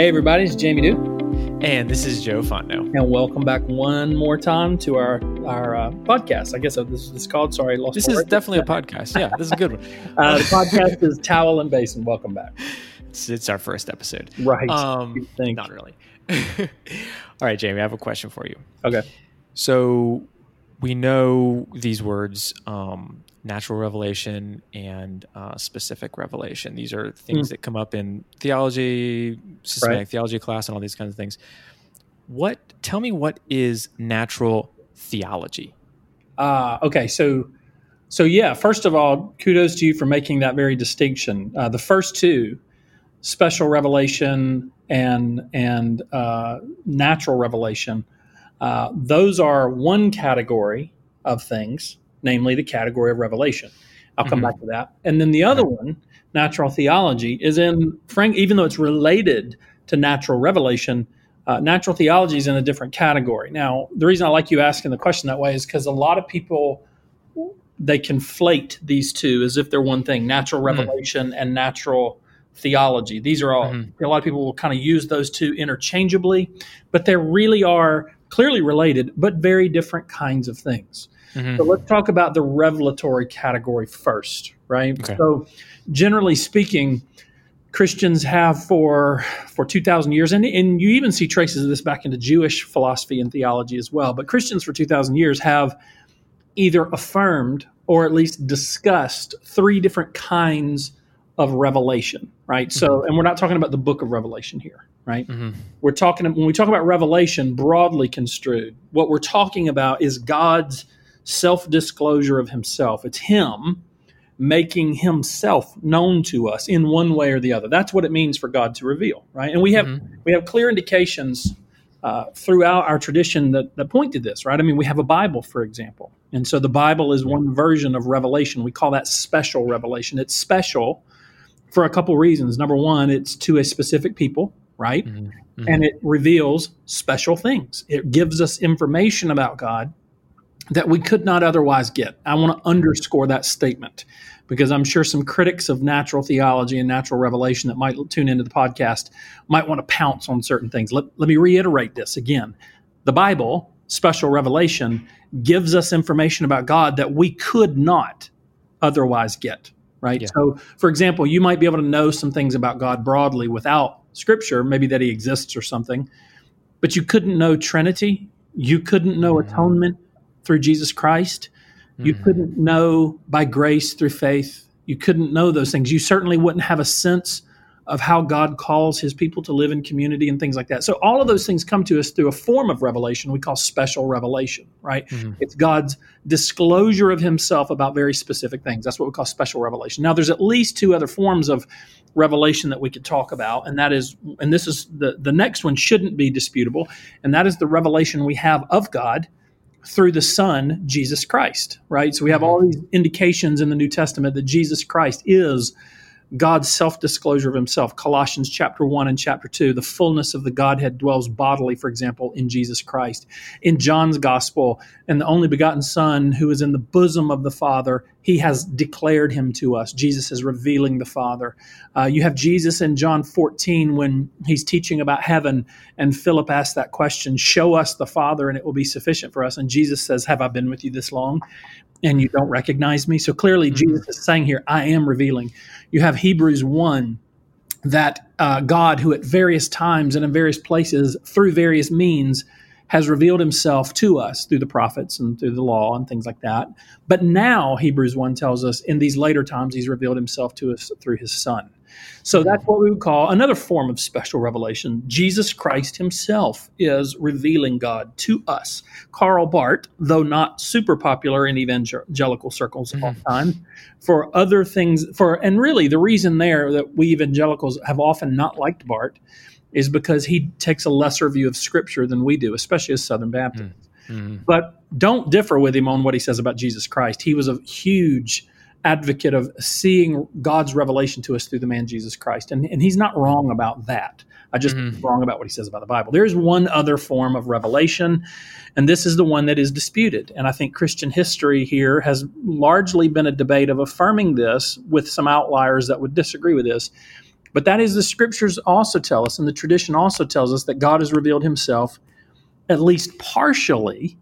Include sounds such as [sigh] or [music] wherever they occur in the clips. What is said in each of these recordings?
Hey, everybody, it's Jamie Dew. And this is Joe Fontenot. And welcome back one more time to our our uh, podcast. I guess this is called. Sorry, lost. This is definitely a podcast. Yeah, this is a good one. [laughs] uh, the podcast is Towel and Basin. Welcome back. It's, it's our first episode. Right. Um, not really. [laughs] All right, Jamie, I have a question for you. Okay. So we know these words um, natural revelation and uh, specific revelation. These are things mm. that come up in theology, systematic right. theology class, and all these kinds of things. What? Tell me what is natural theology? Uh, okay, so so yeah. First of all, kudos to you for making that very distinction. Uh, the first two, special revelation and and uh, natural revelation, uh, those are one category of things namely the category of revelation. I'll come mm-hmm. back to that. And then the other one, natural theology, is in Frank, even though it's related to natural revelation, uh, natural theology is in a different category. Now, the reason I like you asking the question that way is because a lot of people they conflate these two as if they're one thing: natural mm-hmm. revelation mm. and natural theology. These are all mm-hmm. a lot of people will kind of use those two interchangeably, but they really are clearly related, but very different kinds of things. Mm-hmm. So let's talk about the revelatory category first, right? Okay. So, generally speaking, Christians have for for two thousand years, and and you even see traces of this back into Jewish philosophy and theology as well. But Christians for two thousand years have either affirmed or at least discussed three different kinds of revelation, right? Mm-hmm. So, and we're not talking about the book of Revelation here, right? Mm-hmm. We're talking when we talk about revelation broadly construed. What we're talking about is God's self disclosure of himself. It's him making himself known to us in one way or the other. That's what it means for God to reveal, right? And we have mm-hmm. we have clear indications uh, throughout our tradition that, that point to this, right? I mean, we have a Bible, for example, and so the Bible is one version of revelation. We call that special revelation. It's special for a couple reasons. Number one, it's to a specific people, right? Mm-hmm. Mm-hmm. And it reveals special things. It gives us information about God that we could not otherwise get. I want to underscore that statement because I'm sure some critics of natural theology and natural revelation that might tune into the podcast might want to pounce on certain things. Let, let me reiterate this again. The Bible, special revelation, gives us information about God that we could not otherwise get, right? Yeah. So, for example, you might be able to know some things about God broadly without scripture, maybe that he exists or something, but you couldn't know Trinity, you couldn't know mm-hmm. atonement through Jesus Christ. You mm-hmm. couldn't know by grace through faith. You couldn't know those things. You certainly wouldn't have a sense of how God calls his people to live in community and things like that. So all of those things come to us through a form of revelation we call special revelation, right? Mm-hmm. It's God's disclosure of himself about very specific things. That's what we call special revelation. Now there's at least two other forms of revelation that we could talk about and that is and this is the the next one shouldn't be disputable and that is the revelation we have of God through the Son, Jesus Christ, right? So we have mm-hmm. all these indications in the New Testament that Jesus Christ is God's self disclosure of himself. Colossians chapter 1 and chapter 2, the fullness of the Godhead dwells bodily, for example, in Jesus Christ. In John's gospel, and the only begotten Son who is in the bosom of the Father, he has declared him to us. Jesus is revealing the Father. Uh, you have Jesus in John 14 when he's teaching about heaven, and Philip asks that question Show us the Father, and it will be sufficient for us. And Jesus says, Have I been with you this long? and you don't recognize me. So clearly, mm-hmm. Jesus is saying here, I am revealing. You have Hebrews 1 that uh, God, who at various times and in various places, through various means, has revealed himself to us through the prophets and through the law and things like that. But now, Hebrews 1 tells us, in these later times, he's revealed himself to us through his Son. So that's what we would call another form of special revelation. Jesus Christ himself is revealing God to us. Karl Barth, though not super popular in evangelical circles mm-hmm. all the time, for other things, for and really the reason there that we evangelicals have often not liked Barth is because he takes a lesser view of Scripture than we do, especially as Southern Baptists. Mm-hmm. But don't differ with him on what he says about Jesus Christ. He was a huge advocate of seeing God's revelation to us through the man Jesus Christ. And, and he's not wrong about that. I just mm-hmm. wrong about what he says about the Bible. There is one other form of revelation, and this is the one that is disputed. And I think Christian history here has largely been a debate of affirming this with some outliers that would disagree with this. But that is the scriptures also tell us, and the tradition also tells us that God has revealed himself at least partially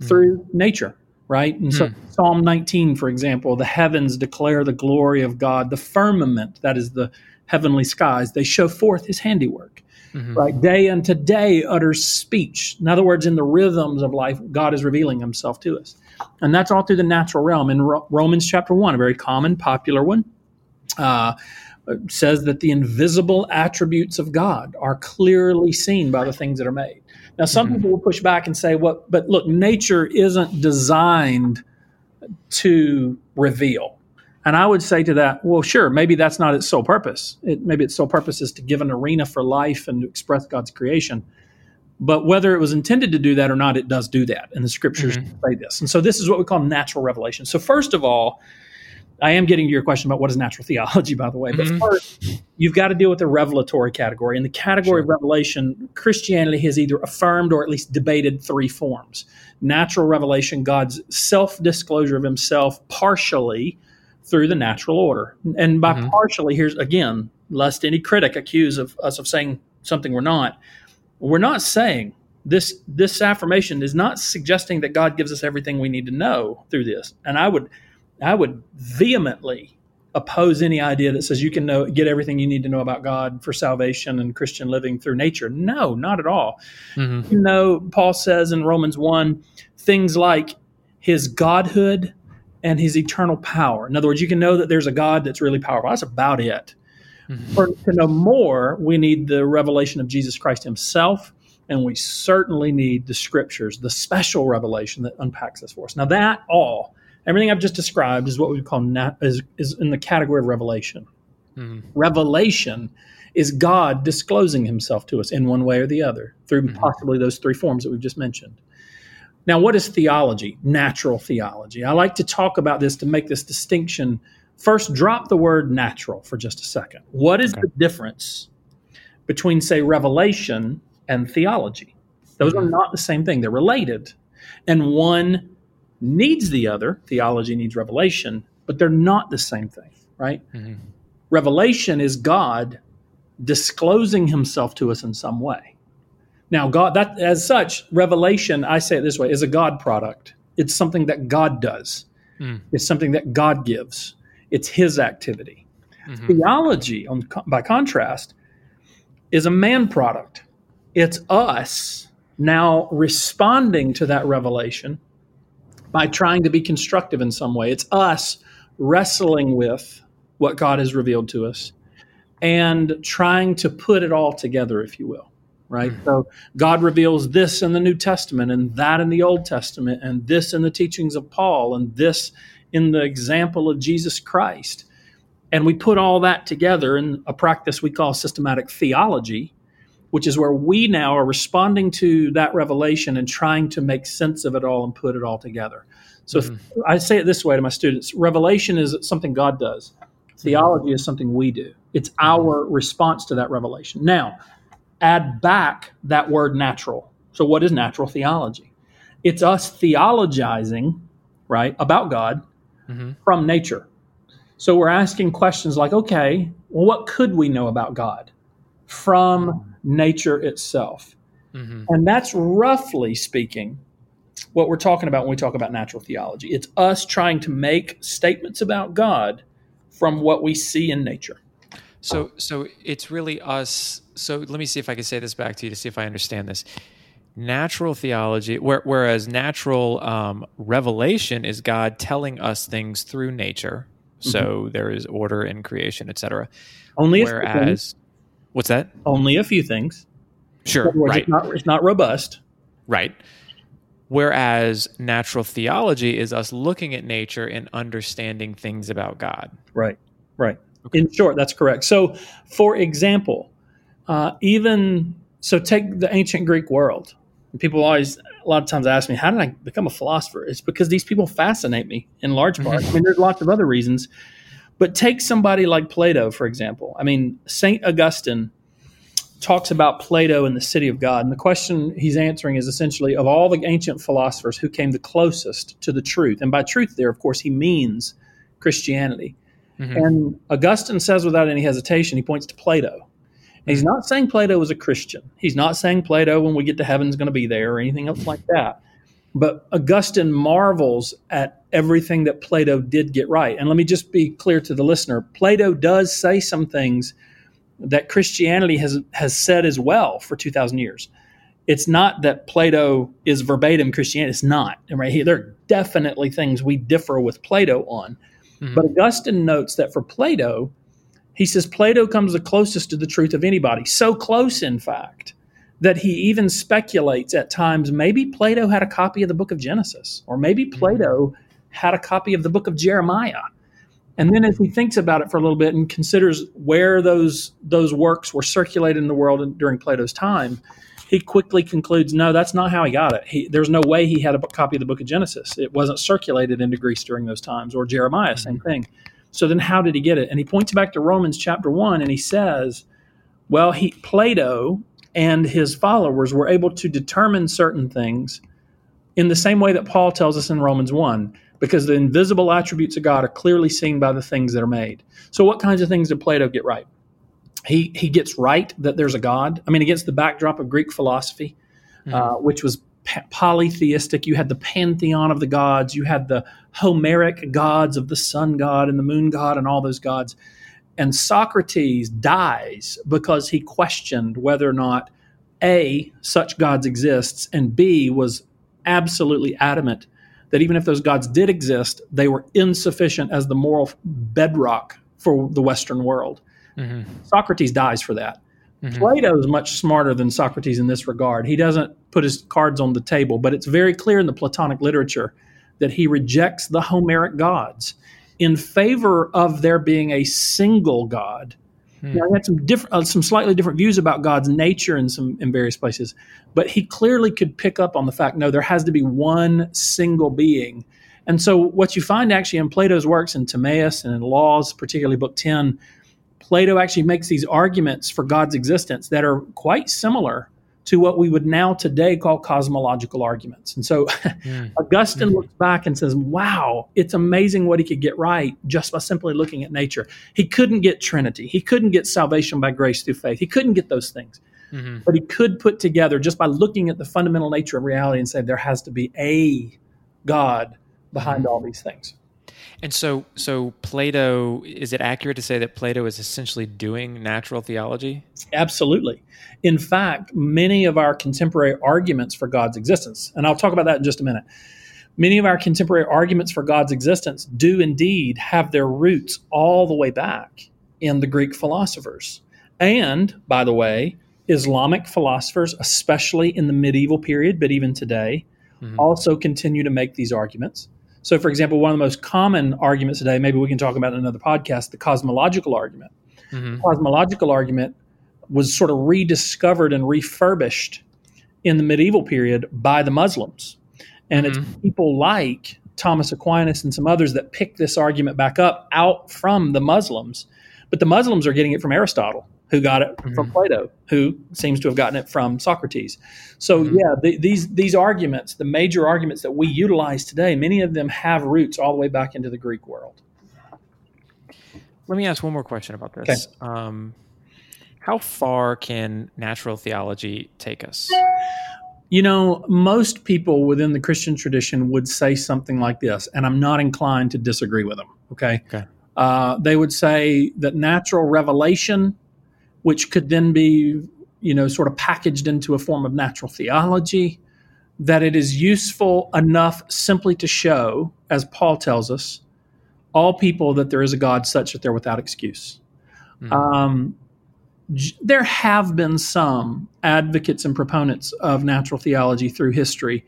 mm. through nature, right? And mm. so Psalm 19, for example, the heavens declare the glory of God, the firmament, that is the heavenly skies, they show forth his handiwork. Mm-hmm. Right, day unto day utters speech. In other words, in the rhythms of life, God is revealing Himself to us, and that's all through the natural realm. In Ro- Romans chapter one, a very common, popular one, uh, says that the invisible attributes of God are clearly seen by the things that are made. Now, some mm-hmm. people will push back and say, "What?" Well, but look, nature isn't designed to reveal. And I would say to that, well, sure, maybe that's not its sole purpose. It, maybe its sole purpose is to give an arena for life and to express God's creation. But whether it was intended to do that or not, it does do that. And the scriptures mm-hmm. say this. And so this is what we call natural revelation. So, first of all, I am getting to your question about what is natural [laughs] theology, by the way. But mm-hmm. first, you've got to deal with the revelatory category. In the category sure. of revelation, Christianity has either affirmed or at least debated three forms natural revelation, God's self disclosure of himself partially through the natural order. And by mm-hmm. partially, here's again, lest any critic accuse of us of saying something we're not. We're not saying this this affirmation is not suggesting that God gives us everything we need to know through this. And I would I would vehemently oppose any idea that says you can know get everything you need to know about God for salvation and Christian living through nature. No, not at all. Mm-hmm. You know, Paul says in Romans 1 things like his godhood and his eternal power. In other words, you can know that there's a God that's really powerful. That's about it. Mm-hmm. For, to know more, we need the revelation of Jesus Christ himself, and we certainly need the scriptures, the special revelation that unpacks this for us. Now, that all Everything I've just described is what we call nat- is, is in the category of revelation. Mm-hmm. Revelation is God disclosing himself to us in one way or the other through mm-hmm. possibly those three forms that we've just mentioned. Now, what is theology? Natural theology. I like to talk about this to make this distinction. First, drop the word natural for just a second. What is okay. the difference between, say, revelation and theology? Those mm-hmm. are not the same thing, they're related. And one needs the other. Theology needs revelation, but they're not the same thing, right? Mm-hmm. Revelation is God disclosing himself to us in some way. Now, God, that as such, revelation, I say it this way, is a God product. It's something that God does. Mm. It's something that God gives. It's His activity. Mm-hmm. Theology, on, by contrast, is a man product. It's us now responding to that revelation by trying to be constructive in some way. It's us wrestling with what God has revealed to us and trying to put it all together, if you will. Right? Mm-hmm. So God reveals this in the New Testament and that in the Old Testament and this in the teachings of Paul and this in the example of Jesus Christ. And we put all that together in a practice we call systematic theology, which is where we now are responding to that revelation and trying to make sense of it all and put it all together. So mm-hmm. I say it this way to my students revelation is something God does, theology is something we do. It's mm-hmm. our response to that revelation. Now, add back that word natural. So, what is natural theology? It's us theologizing, right, about God mm-hmm. from nature. So, we're asking questions like, okay, well, what could we know about God from nature itself. Mm-hmm. And that's roughly speaking what we're talking about when we talk about natural theology. It's us trying to make statements about God from what we see in nature. So, so it's really us. So, let me see if I can say this back to you to see if I understand this. Natural theology, where, whereas natural um, revelation is God telling us things through nature. So mm-hmm. there is order in creation, etc. Only whereas What's that? Only a few things. Sure. Right. It's not, it's not robust. Right. Whereas natural theology is us looking at nature and understanding things about God. Right. Right. Okay. In short, that's correct. So, for example, uh, even so, take the ancient Greek world. People always, a lot of times, ask me, "How did I become a philosopher?" It's because these people fascinate me in large part. I mean, there's lots of other reasons, but take somebody like Plato, for example. I mean, St. Augustine talks about Plato and the city of God. And the question he's answering is essentially of all the ancient philosophers, who came the closest to the truth? And by truth, there, of course, he means Christianity. Mm-hmm. And Augustine says without any hesitation, he points to Plato. And he's not saying Plato was a Christian. He's not saying Plato, when we get to heaven, is going to be there or anything else like that. But Augustine marvels at everything that Plato did get right. And let me just be clear to the listener Plato does say some things that Christianity has, has said as well for 2,000 years. It's not that Plato is verbatim Christianity. It's not. Right? There are definitely things we differ with Plato on. Mm-hmm. But Augustine notes that for Plato, he says Plato comes the closest to the truth of anybody. So close, in fact, that he even speculates at times maybe Plato had a copy of the book of Genesis, or maybe mm-hmm. Plato had a copy of the book of Jeremiah. And then as he thinks about it for a little bit and considers where those those works were circulated in the world during Plato's time, he quickly concludes, no, that's not how he got it. He, there's no way he had a copy of the book of Genesis. It wasn't circulated into Greece during those times, or Jeremiah, mm-hmm. same thing. So then how did he get it? And he points back to Romans chapter 1 and he says, well, he Plato and his followers were able to determine certain things in the same way that Paul tells us in Romans 1, because the invisible attributes of God are clearly seen by the things that are made. So, what kinds of things did Plato get right? He, he gets right that there's a God. I mean, against the backdrop of Greek philosophy, mm-hmm. uh, which was polytheistic. You had the pantheon of the gods, you had the Homeric gods of the sun god and the moon god, and all those gods. And Socrates dies because he questioned whether or not A, such gods exists, and B, was absolutely adamant that even if those gods did exist, they were insufficient as the moral bedrock for the Western world. Mm-hmm. Socrates dies for that. Mm-hmm. Plato is much smarter than Socrates in this regard. He doesn't put his cards on the table, but it's very clear in the Platonic literature that he rejects the Homeric gods in favor of there being a single God. Hmm. Now, he had some different, uh, some slightly different views about God's nature in some in various places, but he clearly could pick up on the fact no, there has to be one single being. And so, what you find actually in Plato's works in Timaeus and in Laws, particularly Book Ten, Plato actually makes these arguments for God's existence that are quite similar to what we would now today call cosmological arguments. And so [laughs] mm. Augustine mm. looks back and says, wow, it's amazing what he could get right just by simply looking at nature. He couldn't get Trinity, he couldn't get salvation by grace through faith, he couldn't get those things. Mm-hmm. But he could put together just by looking at the fundamental nature of reality and say there has to be a God behind mm-hmm. all these things. And so, so Plato, is it accurate to say that Plato is essentially doing natural theology? Absolutely. In fact, many of our contemporary arguments for God's existence, and I'll talk about that in just a minute, many of our contemporary arguments for God's existence do indeed have their roots all the way back in the Greek philosophers. And, by the way, Islamic philosophers, especially in the medieval period, but even today, mm-hmm. also continue to make these arguments. So, for example, one of the most common arguments today, maybe we can talk about in another podcast, the cosmological argument. Mm-hmm. Cosmological argument was sort of rediscovered and refurbished in the medieval period by the Muslims. And mm-hmm. it's people like Thomas Aquinas and some others that pick this argument back up out from the Muslims. But the Muslims are getting it from Aristotle who got it mm-hmm. from Plato, who seems to have gotten it from Socrates. So mm-hmm. yeah, the, these these arguments, the major arguments that we utilize today, many of them have roots all the way back into the Greek world. Let me ask one more question about this. Okay. Um, how far can natural theology take us? You know, most people within the Christian tradition would say something like this, and I'm not inclined to disagree with them. Okay. Okay. Uh, they would say that natural revelation which could then be, you know, sort of packaged into a form of natural theology, that it is useful enough simply to show, as Paul tells us, all people that there is a God such that they're without excuse. Mm-hmm. Um, there have been some advocates and proponents of natural theology through history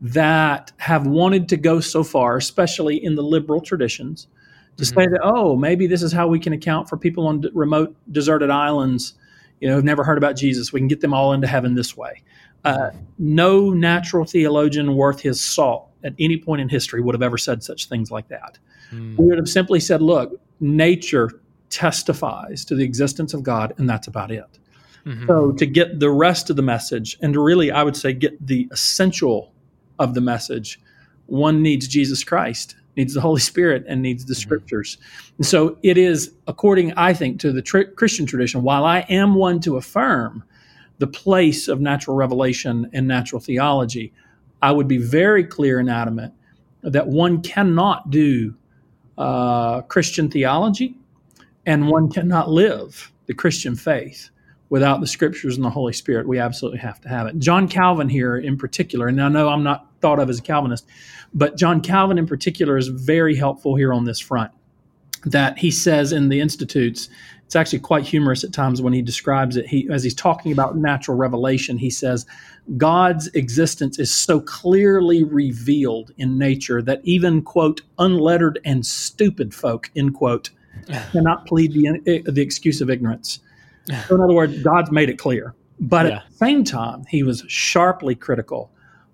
that have wanted to go so far, especially in the liberal traditions, to mm-hmm. say that oh maybe this is how we can account for people on d- remote deserted islands you know who've never heard about jesus we can get them all into heaven this way uh, no natural theologian worth his salt at any point in history would have ever said such things like that mm. we would have simply said look nature testifies to the existence of god and that's about it mm-hmm. so to get the rest of the message and to really i would say get the essential of the message one needs jesus christ needs the Holy Spirit, and needs the mm-hmm. Scriptures. And so it is according, I think, to the tr- Christian tradition. While I am one to affirm the place of natural revelation and natural theology, I would be very clear and adamant that one cannot do uh, Christian theology and one cannot live the Christian faith without the scriptures and the Holy Spirit. We absolutely have to have it. John Calvin here in particular, and I know I'm not thought of as a Calvinist, but John Calvin in particular is very helpful here on this front. That he says in the Institutes, it's actually quite humorous at times when he describes it. He, as he's talking about natural revelation, he says, God's existence is so clearly revealed in nature that even, quote, unlettered and stupid folk, end quote, [laughs] cannot plead the, the excuse of ignorance. So, in other words, God's made it clear. But yeah. at the same time, he was sharply critical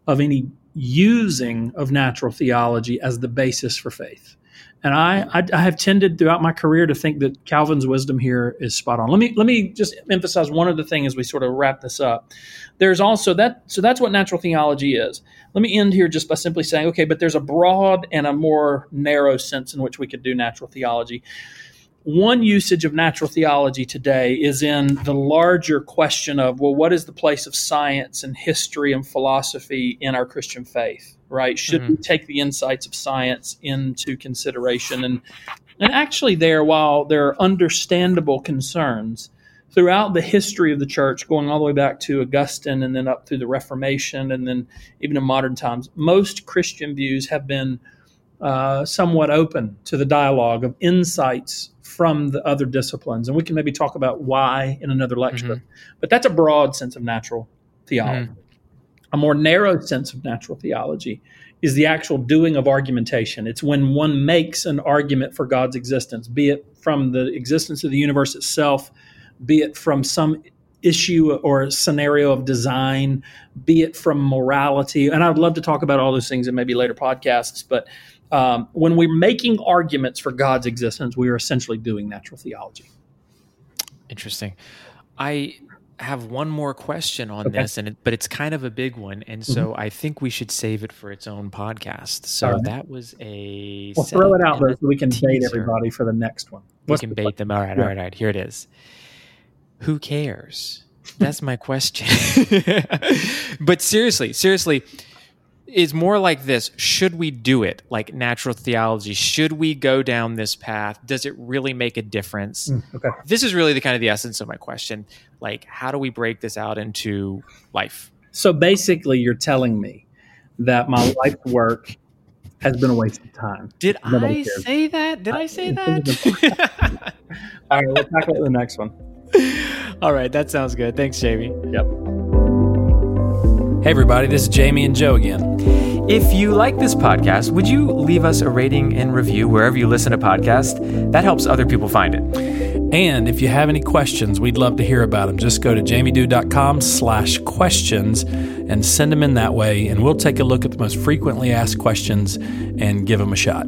of any using of natural theology as the basis for faith. And I, I, I, have tended throughout my career to think that Calvin's wisdom here is spot on. Let me let me just emphasize one other thing as we sort of wrap this up. There's also that so that's what natural theology is. Let me end here just by simply saying, okay, but there's a broad and a more narrow sense in which we could do natural theology one usage of natural theology today is in the larger question of well what is the place of science and history and philosophy in our christian faith right should mm-hmm. we take the insights of science into consideration and and actually there while there are understandable concerns throughout the history of the church going all the way back to augustine and then up through the reformation and then even in modern times most christian views have been uh, somewhat open to the dialogue of insights from the other disciplines. And we can maybe talk about why in another lecture. Mm-hmm. But that's a broad sense of natural theology. Mm-hmm. A more narrow sense of natural theology is the actual doing of argumentation. It's when one makes an argument for God's existence, be it from the existence of the universe itself, be it from some issue or scenario of design, be it from morality. And I would love to talk about all those things in maybe later podcasts, but um, when we're making arguments for God's existence, we are essentially doing natural theology. Interesting. I have one more question on okay. this, and it, but it's kind of a big one, and so mm-hmm. I think we should save it for its own podcast. So right. that was a. We'll throw it out there so we can teaser. bait everybody for the next one. What's we can the bait them. All right, yeah. all right, all right. Here it is. Who cares? [laughs] That's my question. [laughs] but seriously, seriously, is more like this should we do it? Like natural theology should we go down this path? Does it really make a difference? Mm, okay. This is really the kind of the essence of my question. Like how do we break this out into life? So basically you're telling me that my [laughs] life's work has been a waste of time. Did Nobody i cares. say that? Did i, I say that [laughs] all right let's tackle the next one. [laughs] All right that sounds good. Thanks jamie. Yep. Hey, everybody, this is Jamie and Joe again. If you like this podcast, would you leave us a rating and review wherever you listen to podcasts? That helps other people find it. And if you have any questions, we'd love to hear about them. Just go to jamiedew.com slash questions and send them in that way, and we'll take a look at the most frequently asked questions and give them a shot.